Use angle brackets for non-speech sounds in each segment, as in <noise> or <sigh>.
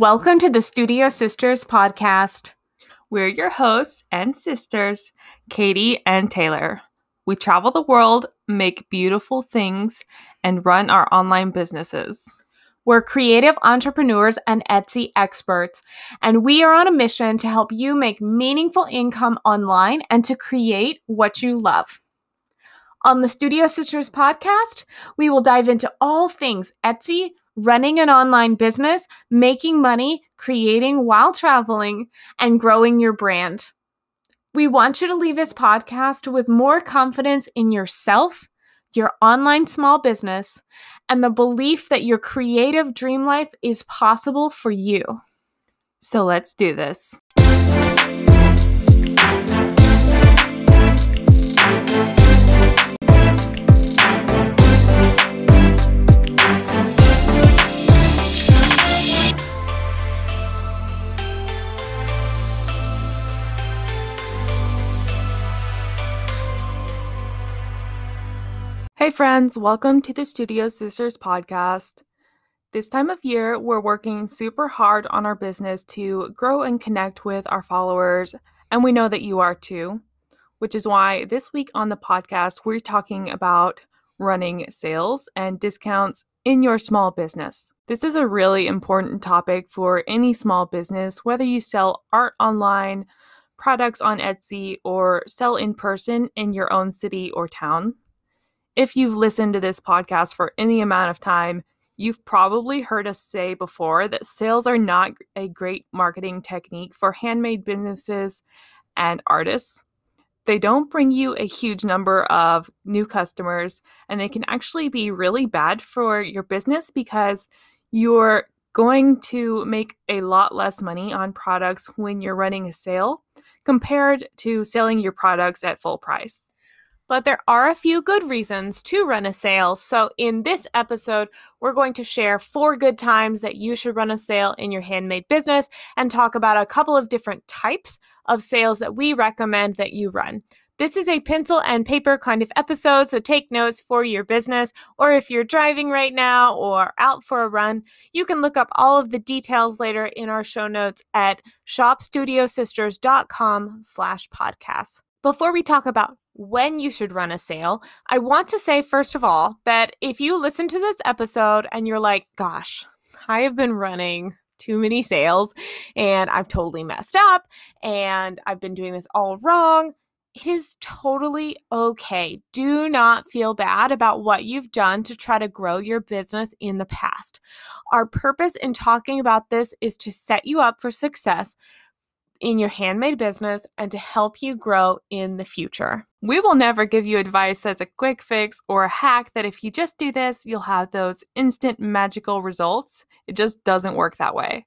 Welcome to the Studio Sisters podcast. We're your hosts and sisters, Katie and Taylor. We travel the world, make beautiful things, and run our online businesses. We're creative entrepreneurs and Etsy experts, and we are on a mission to help you make meaningful income online and to create what you love. On the Studio Sisters podcast, we will dive into all things Etsy, running an online business, making money, creating while traveling, and growing your brand. We want you to leave this podcast with more confidence in yourself, your online small business, and the belief that your creative dream life is possible for you. So let's do this. Hey, friends, welcome to the Studio Sisters podcast. This time of year, we're working super hard on our business to grow and connect with our followers, and we know that you are too, which is why this week on the podcast, we're talking about running sales and discounts in your small business. This is a really important topic for any small business, whether you sell art online, products on Etsy, or sell in person in your own city or town. If you've listened to this podcast for any amount of time, you've probably heard us say before that sales are not a great marketing technique for handmade businesses and artists. They don't bring you a huge number of new customers, and they can actually be really bad for your business because you're going to make a lot less money on products when you're running a sale compared to selling your products at full price but there are a few good reasons to run a sale. So, in this episode, we're going to share four good times that you should run a sale in your handmade business and talk about a couple of different types of sales that we recommend that you run. This is a pencil and paper kind of episode, so take notes for your business, or if you're driving right now or out for a run, you can look up all of the details later in our show notes at shopstudiosisters.com slash podcast. Before we talk about when you should run a sale, I want to say, first of all, that if you listen to this episode and you're like, gosh, I have been running too many sales and I've totally messed up and I've been doing this all wrong, it is totally okay. Do not feel bad about what you've done to try to grow your business in the past. Our purpose in talking about this is to set you up for success in your handmade business and to help you grow in the future. We will never give you advice that's a quick fix or a hack that if you just do this, you'll have those instant magical results. It just doesn't work that way.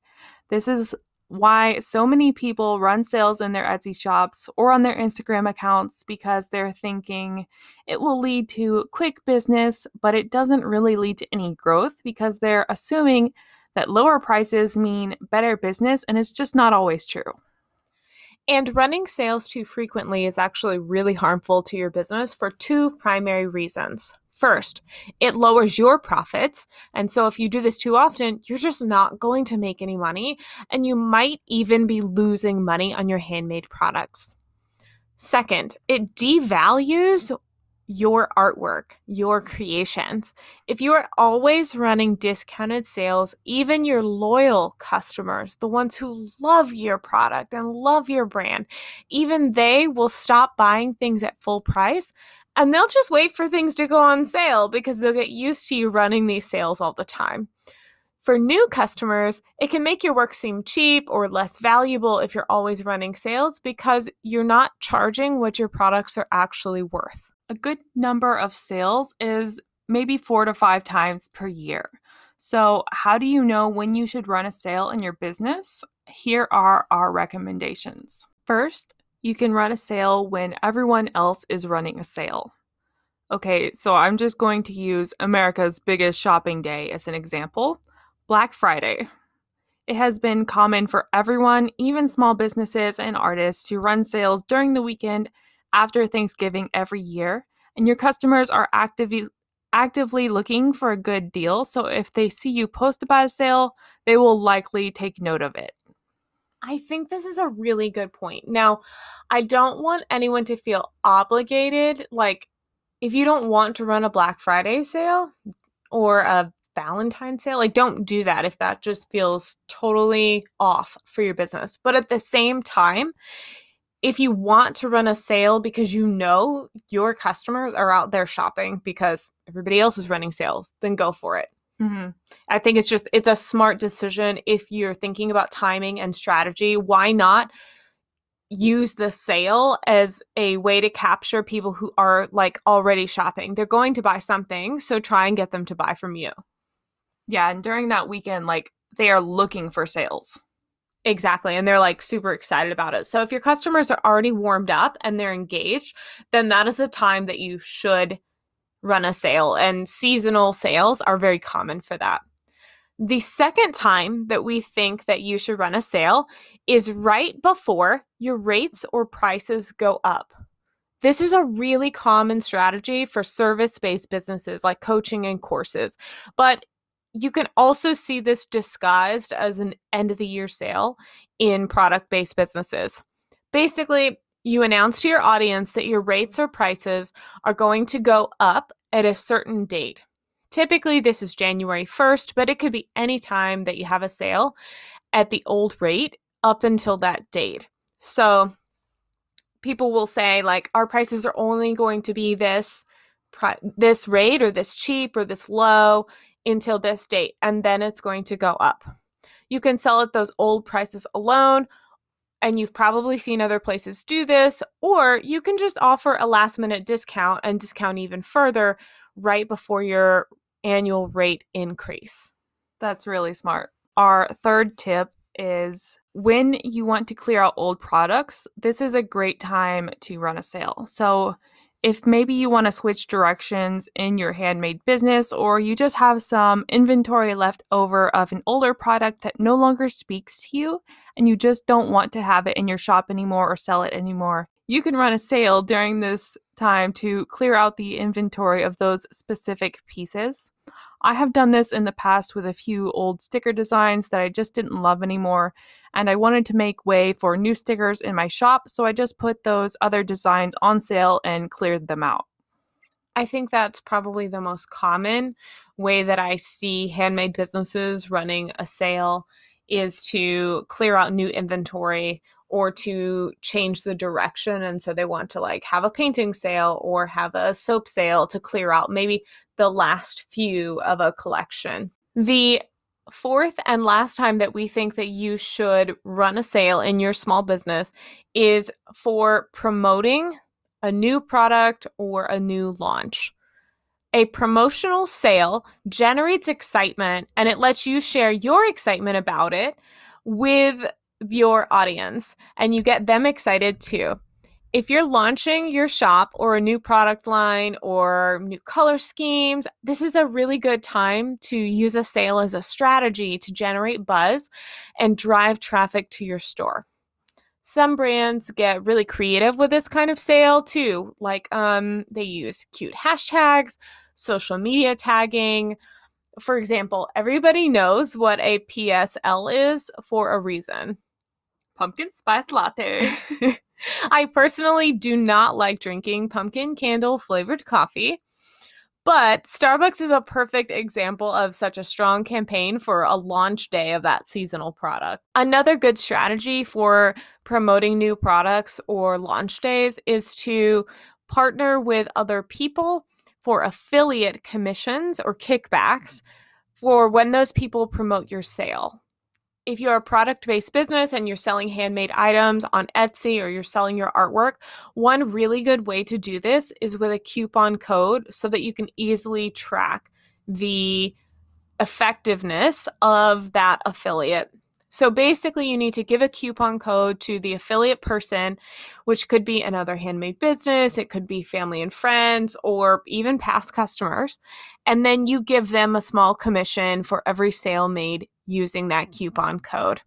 This is why so many people run sales in their Etsy shops or on their Instagram accounts because they're thinking it will lead to quick business, but it doesn't really lead to any growth because they're assuming that lower prices mean better business, and it's just not always true. And running sales too frequently is actually really harmful to your business for two primary reasons. First, it lowers your profits. And so if you do this too often, you're just not going to make any money. And you might even be losing money on your handmade products. Second, it devalues your artwork, your creations. If you are always running discounted sales, even your loyal customers, the ones who love your product and love your brand, even they will stop buying things at full price and they'll just wait for things to go on sale because they'll get used to you running these sales all the time. For new customers, it can make your work seem cheap or less valuable if you're always running sales because you're not charging what your products are actually worth a good number of sales is maybe four to five times per year. So, how do you know when you should run a sale in your business? Here are our recommendations. First, you can run a sale when everyone else is running a sale. Okay, so I'm just going to use America's biggest shopping day as an example Black Friday. It has been common for everyone, even small businesses and artists, to run sales during the weekend after Thanksgiving every year, and your customers are actively actively looking for a good deal. So if they see you post about a sale, they will likely take note of it. I think this is a really good point. Now, I don't want anyone to feel obligated. Like, if you don't want to run a Black Friday sale or a Valentine sale, like, don't do that if that just feels totally off for your business. But at the same time, if you want to run a sale because you know your customers are out there shopping because everybody else is running sales, then go for it. Mm-hmm. I think it's just it's a smart decision if you're thinking about timing and strategy. Why not use the sale as a way to capture people who are like already shopping? They're going to buy something, so try and get them to buy from you. Yeah, and during that weekend like they are looking for sales. Exactly. And they're like super excited about it. So if your customers are already warmed up and they're engaged, then that is a time that you should run a sale. And seasonal sales are very common for that. The second time that we think that you should run a sale is right before your rates or prices go up. This is a really common strategy for service based businesses like coaching and courses, but you can also see this disguised as an end of the year sale in product based businesses. Basically, you announce to your audience that your rates or prices are going to go up at a certain date. Typically, this is January 1st, but it could be any time that you have a sale at the old rate up until that date. So, people will say like our prices are only going to be this this rate or this cheap or this low until this date and then it's going to go up. You can sell at those old prices alone and you've probably seen other places do this, or you can just offer a last minute discount and discount even further right before your annual rate increase. That's really smart. Our third tip is when you want to clear out old products, this is a great time to run a sale. So, if maybe you want to switch directions in your handmade business, or you just have some inventory left over of an older product that no longer speaks to you, and you just don't want to have it in your shop anymore or sell it anymore, you can run a sale during this time to clear out the inventory of those specific pieces. I have done this in the past with a few old sticker designs that I just didn't love anymore, and I wanted to make way for new stickers in my shop, so I just put those other designs on sale and cleared them out. I think that's probably the most common way that I see handmade businesses running a sale is to clear out new inventory or to change the direction and so they want to like have a painting sale or have a soap sale to clear out maybe the last few of a collection. The fourth and last time that we think that you should run a sale in your small business is for promoting a new product or a new launch. A promotional sale generates excitement and it lets you share your excitement about it with your audience and you get them excited too. If you're launching your shop or a new product line or new color schemes, this is a really good time to use a sale as a strategy to generate buzz and drive traffic to your store. Some brands get really creative with this kind of sale too, like um, they use cute hashtags, social media tagging, for example, everybody knows what a PSL is for a reason pumpkin spice latte. <laughs> <laughs> I personally do not like drinking pumpkin candle flavored coffee. But Starbucks is a perfect example of such a strong campaign for a launch day of that seasonal product. Another good strategy for promoting new products or launch days is to partner with other people for affiliate commissions or kickbacks for when those people promote your sale if you're a product based business and you're selling handmade items on Etsy or you're selling your artwork, one really good way to do this is with a coupon code so that you can easily track the effectiveness of that affiliate. So basically, you need to give a coupon code to the affiliate person, which could be another handmade business, it could be family and friends, or even past customers. And then you give them a small commission for every sale made using that coupon code.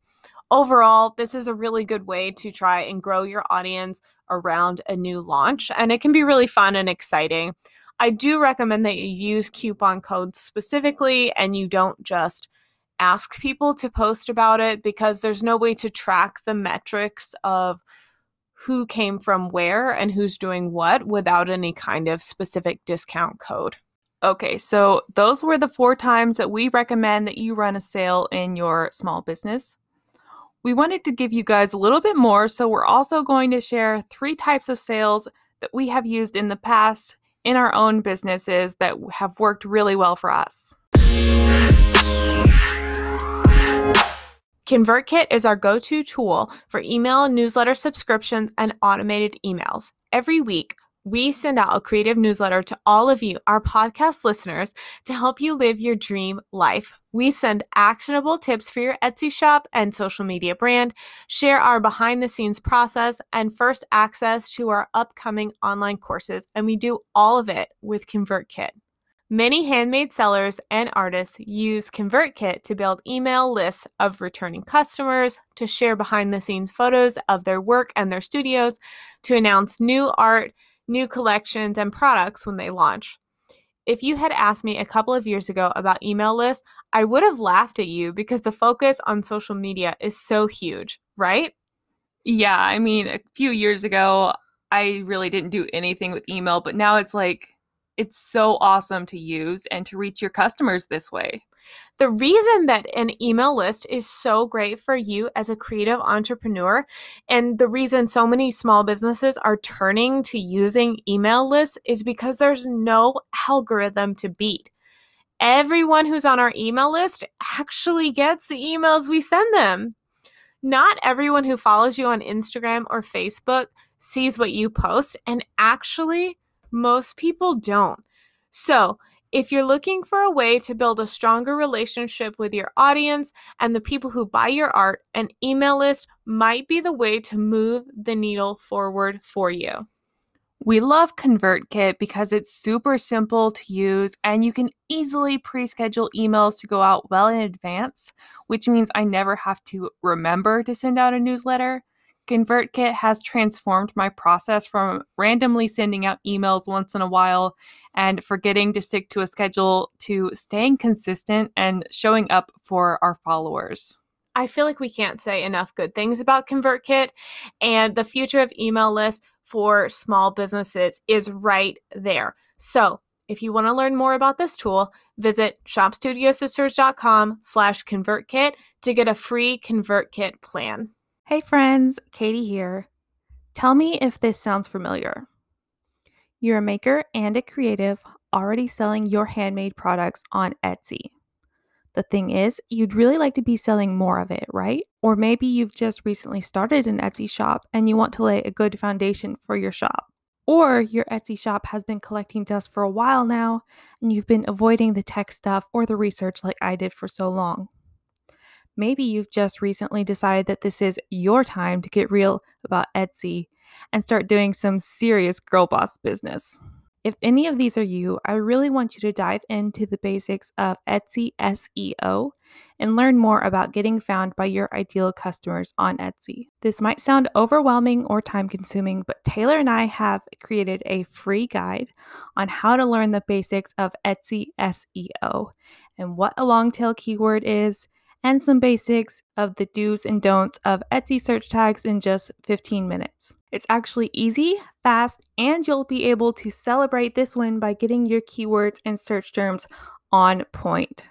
Overall, this is a really good way to try and grow your audience around a new launch, and it can be really fun and exciting. I do recommend that you use coupon codes specifically and you don't just ask people to post about it because there's no way to track the metrics of who came from where and who's doing what without any kind of specific discount code. Okay, so those were the four times that we recommend that you run a sale in your small business. We wanted to give you guys a little bit more, so we're also going to share three types of sales that we have used in the past in our own businesses that have worked really well for us. ConvertKit is our go to tool for email newsletter subscriptions and automated emails. Every week, we send out a creative newsletter to all of you, our podcast listeners, to help you live your dream life. We send actionable tips for your Etsy shop and social media brand, share our behind the scenes process, and first access to our upcoming online courses. And we do all of it with ConvertKit. Many handmade sellers and artists use ConvertKit to build email lists of returning customers, to share behind the scenes photos of their work and their studios, to announce new art new collections and products when they launch. If you had asked me a couple of years ago about email lists, I would have laughed at you because the focus on social media is so huge, right? Yeah, I mean, a few years ago, I really didn't do anything with email, but now it's like it's so awesome to use and to reach your customers this way. The reason that an email list is so great for you as a creative entrepreneur, and the reason so many small businesses are turning to using email lists is because there's no algorithm to beat. Everyone who's on our email list actually gets the emails we send them. Not everyone who follows you on Instagram or Facebook sees what you post, and actually, most people don't. So, if you're looking for a way to build a stronger relationship with your audience and the people who buy your art, an email list might be the way to move the needle forward for you. We love ConvertKit because it's super simple to use and you can easily pre schedule emails to go out well in advance, which means I never have to remember to send out a newsletter. ConvertKit has transformed my process from randomly sending out emails once in a while and forgetting to stick to a schedule to staying consistent and showing up for our followers. I feel like we can't say enough good things about ConvertKit, and the future of email lists for small businesses is right there. So, if you want to learn more about this tool, visit shopstudiosisters.com slash ConvertKit to get a free ConvertKit plan. Hey friends, Katie here. Tell me if this sounds familiar. You're a maker and a creative already selling your handmade products on Etsy. The thing is, you'd really like to be selling more of it, right? Or maybe you've just recently started an Etsy shop and you want to lay a good foundation for your shop. Or your Etsy shop has been collecting dust for a while now and you've been avoiding the tech stuff or the research like I did for so long. Maybe you've just recently decided that this is your time to get real about Etsy and start doing some serious girl boss business. If any of these are you, I really want you to dive into the basics of Etsy SEO and learn more about getting found by your ideal customers on Etsy. This might sound overwhelming or time consuming, but Taylor and I have created a free guide on how to learn the basics of Etsy SEO and what a long tail keyword is and some basics of the do's and don'ts of Etsy search tags in just 15 minutes. It's actually easy, fast, and you'll be able to celebrate this win by getting your keywords and search terms on point.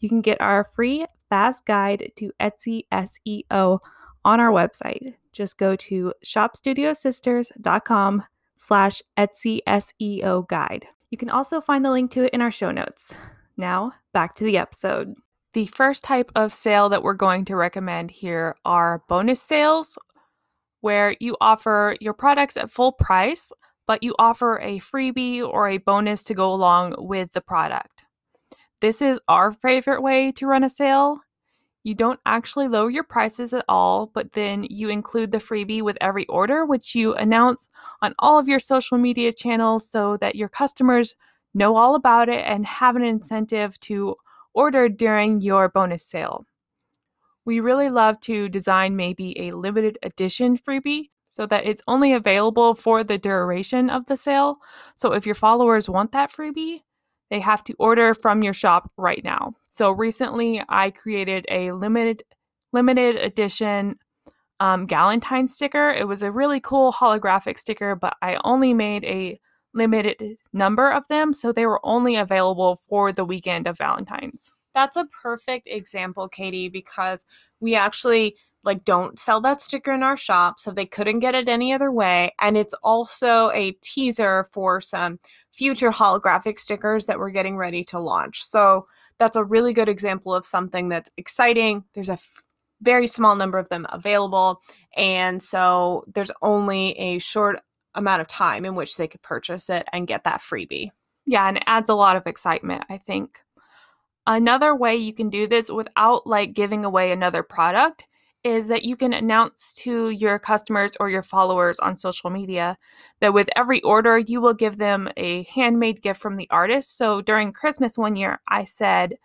You can get our free fast guide to Etsy SEO on our website. Just go to shopstudiosisters.com slash Etsy SEO guide. You can also find the link to it in our show notes. Now, back to the episode. The first type of sale that we're going to recommend here are bonus sales, where you offer your products at full price, but you offer a freebie or a bonus to go along with the product. This is our favorite way to run a sale. You don't actually lower your prices at all, but then you include the freebie with every order, which you announce on all of your social media channels so that your customers know all about it and have an incentive to ordered during your bonus sale. We really love to design maybe a limited edition freebie. so that it's only available for the duration of the sale. So if your followers want that freebie, they have to order from your shop right now. So recently I created a limited limited edition um, Galentine sticker. It was a really cool holographic sticker, but I only made a limited number of them, so they were only available for the weekend of Valentine's. That's a perfect example, Katie, because we actually like don't sell that sticker in our shop, so they couldn't get it any other way. And it's also a teaser for some future holographic stickers that we're getting ready to launch. So that's a really good example of something that's exciting. There's a f- very small number of them available, and so there's only a short amount of time in which they could purchase it and get that freebie. Yeah, and it adds a lot of excitement, I think. Another way you can do this without like giving away another product is that you can announce to your customers or your followers on social media that with every order you will give them a handmade gift from the artist. So during Christmas one year, I said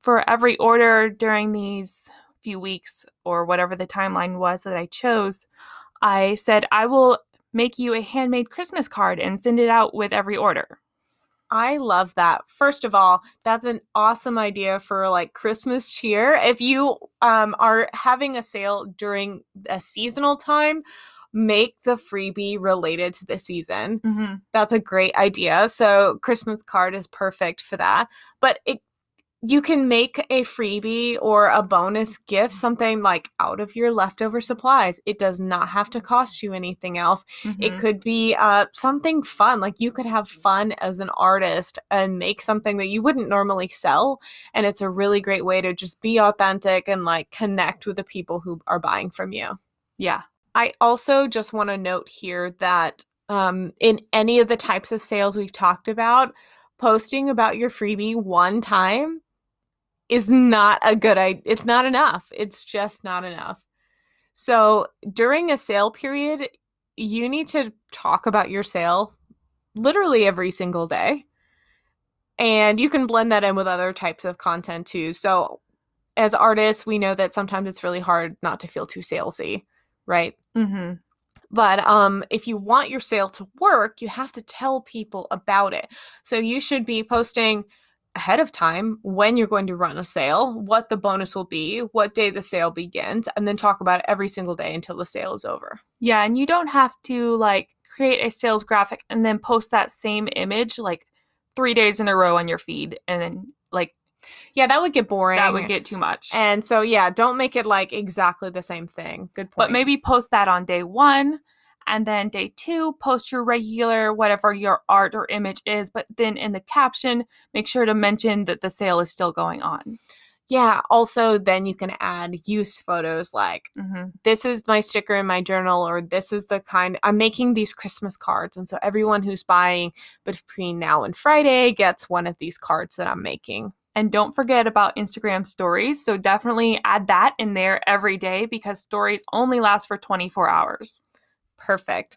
for every order during these few weeks or whatever the timeline was that I chose, I said I will make you a handmade Christmas card and send it out with every order. I love that. First of all, that's an awesome idea for like Christmas cheer. If you um, are having a sale during a seasonal time, make the freebie related to the season. Mm-hmm. That's a great idea. So, Christmas card is perfect for that. But it you can make a freebie or a bonus gift something like out of your leftover supplies. It does not have to cost you anything else. Mm-hmm. it could be uh, something fun like you could have fun as an artist and make something that you wouldn't normally sell and it's a really great way to just be authentic and like connect with the people who are buying from you. Yeah. I also just want to note here that um, in any of the types of sales we've talked about posting about your freebie one time is not a good idea. It's not enough. It's just not enough. So during a sale period, you need to talk about your sale literally every single day. And you can blend that in with other types of content too. So as artists, we know that sometimes it's really hard not to feel too salesy, right? Mm-hmm. But um, if you want your sale to work, you have to tell people about it. So you should be posting ahead of time when you're going to run a sale, what the bonus will be, what day the sale begins, and then talk about it every single day until the sale is over. Yeah, and you don't have to like create a sales graphic and then post that same image like 3 days in a row on your feed and then like yeah, that would get boring. That would get too much. And so yeah, don't make it like exactly the same thing. Good point. But maybe post that on day 1 and then day two, post your regular, whatever your art or image is. But then in the caption, make sure to mention that the sale is still going on. Yeah. Also, then you can add use photos like mm-hmm. this is my sticker in my journal, or this is the kind I'm making these Christmas cards. And so everyone who's buying between now and Friday gets one of these cards that I'm making. And don't forget about Instagram stories. So definitely add that in there every day because stories only last for 24 hours. Perfect.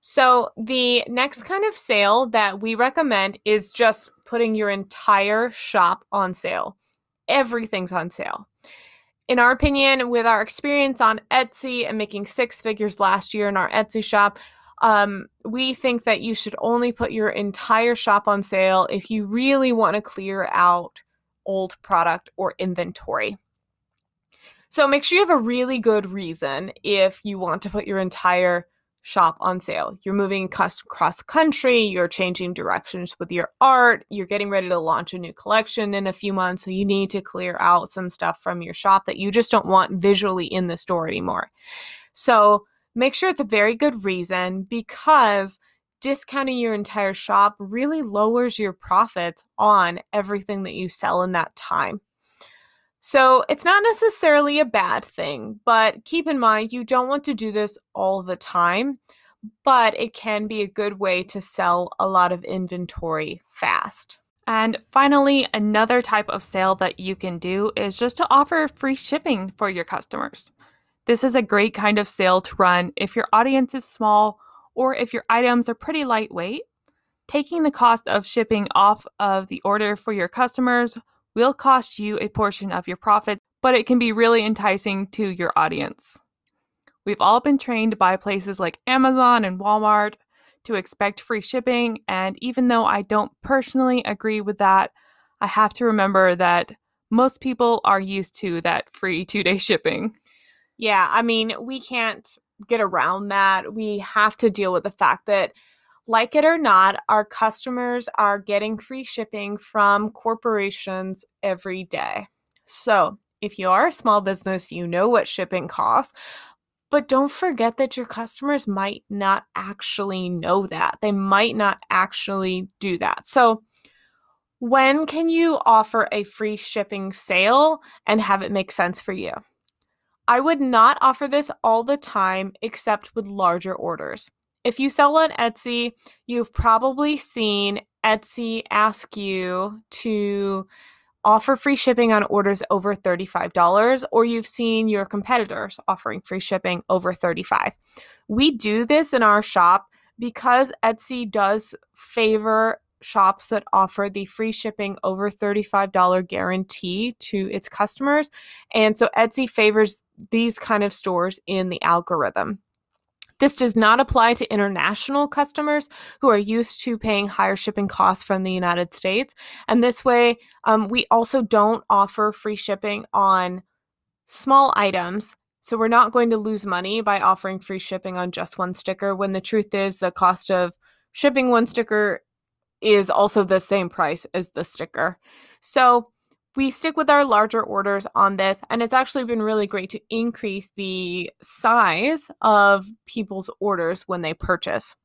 So, the next kind of sale that we recommend is just putting your entire shop on sale. Everything's on sale. In our opinion, with our experience on Etsy and making six figures last year in our Etsy shop, um, we think that you should only put your entire shop on sale if you really want to clear out old product or inventory. So make sure you have a really good reason if you want to put your entire shop on sale. You're moving cross country, you're changing directions with your art, you're getting ready to launch a new collection in a few months, so you need to clear out some stuff from your shop that you just don't want visually in the store anymore. So, make sure it's a very good reason because discounting your entire shop really lowers your profits on everything that you sell in that time. So it's not necessarily a bad thing, but keep in mind you don't want to do this all the time, but it can be a good way to sell a lot of inventory fast. And finally, another type of sale that you can do is just to offer free shipping for your customers. This is a great kind of sale to run if your audience is small or if your items are pretty lightweight. Taking the cost of shipping off of the order for your customers will cost you a portion of your profit, but it can be really enticing to your audience. We've all been trained by places like Amazon and Walmart to expect free shipping, and even though I don't personally agree with that, I have to remember that most people are used to that free <laughs> two day shipping. Yeah, I mean, we can't get around that. We have to deal with the fact that, like it or not, our customers are getting free shipping from corporations every day. So, if you are a small business, you know what shipping costs. But don't forget that your customers might not actually know that. They might not actually do that. So, when can you offer a free shipping sale and have it make sense for you? I would not offer this all the time except with larger orders. If you sell on Etsy, you've probably seen Etsy ask you to offer free shipping on orders over $35 or you've seen your competitors offering free shipping over 35. We do this in our shop because Etsy does favor shops that offer the free shipping over $35 guarantee to its customers. And so Etsy favors these kind of stores in the algorithm. This does not apply to international customers who are used to paying higher shipping costs from the United States. And this way, um, we also don't offer free shipping on small items. So we're not going to lose money by offering free shipping on just one sticker when the truth is the cost of shipping one sticker is also the same price as the sticker. So we stick with our larger orders on this, and it's actually been really great to increase the size of people's orders when they purchase.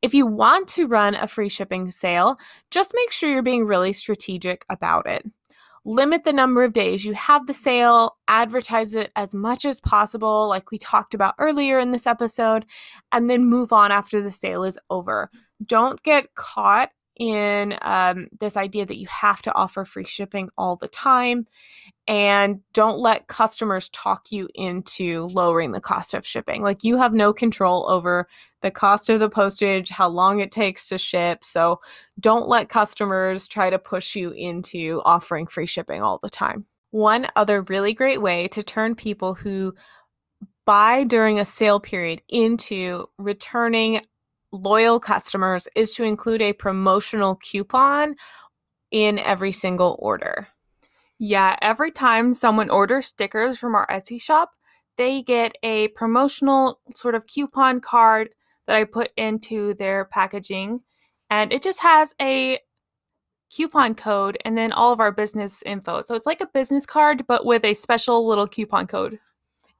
If you want to run a free shipping sale, just make sure you're being really strategic about it. Limit the number of days you have the sale, advertise it as much as possible, like we talked about earlier in this episode, and then move on after the sale is over. Don't get caught in um, this idea that you have to offer free shipping all the time and don't let customers talk you into lowering the cost of shipping. Like you have no control over the cost of the postage, how long it takes to ship. So don't let customers try to push you into offering free shipping all the time. One other really great way to turn people who buy during a sale period into returning loyal customers is to include a promotional coupon in every single order. Yeah, every time someone orders stickers from our Etsy shop, they get a promotional sort of coupon card that I put into their packaging. And it just has a coupon code and then all of our business info. So it's like a business card, but with a special little coupon code.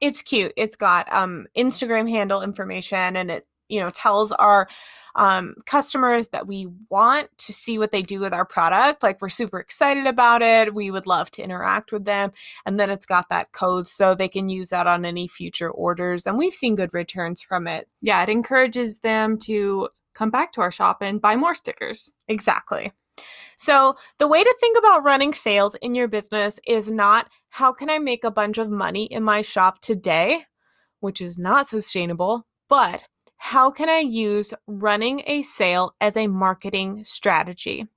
It's cute. It's got um, Instagram handle information and it you know tells our um, customers that we want to see what they do with our product like we're super excited about it we would love to interact with them and then it's got that code so they can use that on any future orders and we've seen good returns from it. Yeah it encourages them to come back to our shop and buy more stickers. Exactly. So, the way to think about running sales in your business is not how can I make a bunch of money in my shop today, which is not sustainable, but how can I use running a sale as a marketing strategy?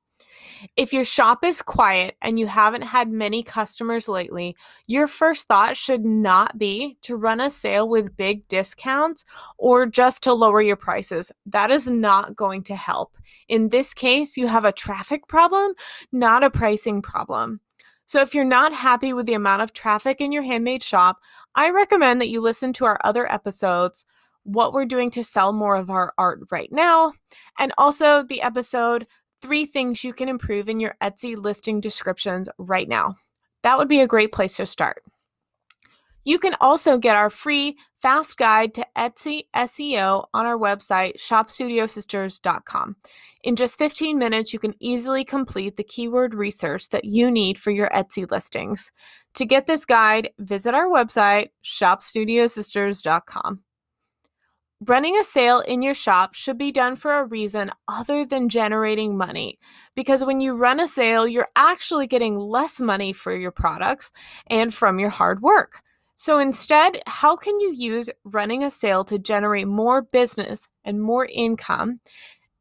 If your shop is quiet and you haven't had many customers lately, your first thought should not be to run a sale with big discounts or just to lower your prices. That is not going to help. In this case, you have a traffic problem, not a pricing problem. So, if you're not happy with the amount of traffic in your handmade shop, I recommend that you listen to our other episodes what we're doing to sell more of our art right now, and also the episode Three Things You Can Improve in Your Etsy Listing Descriptions Right Now. That would be a great place to start. You can also get our free fast guide to Etsy SEO on our website, shopstudiosisters.com. In just 15 minutes, you can easily complete the keyword research that you need for your Etsy listings. To get this guide, visit our website, shopstudiosisters.com. Running a sale in your shop should be done for a reason other than generating money. Because when you run a sale, you're actually getting less money for your products and from your hard work. So instead, how can you use running a sale to generate more business and more income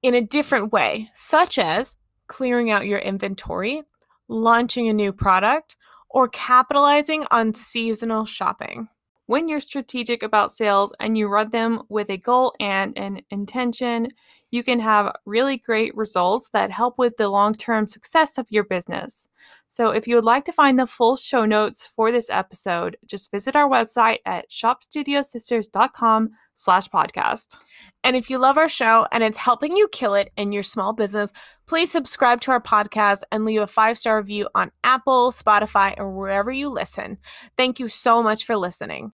in a different way, such as clearing out your inventory, launching a new product, or capitalizing on seasonal shopping? When you're strategic about sales and you run them with a goal and an intention, you can have really great results that help with the long term success of your business. So, if you would like to find the full show notes for this episode, just visit our website at shopstudiosisters.com slash podcast. And if you love our show and it's helping you kill it in your small business, please subscribe to our podcast and leave a five star review on Apple, Spotify, or wherever you listen. Thank you so much for listening.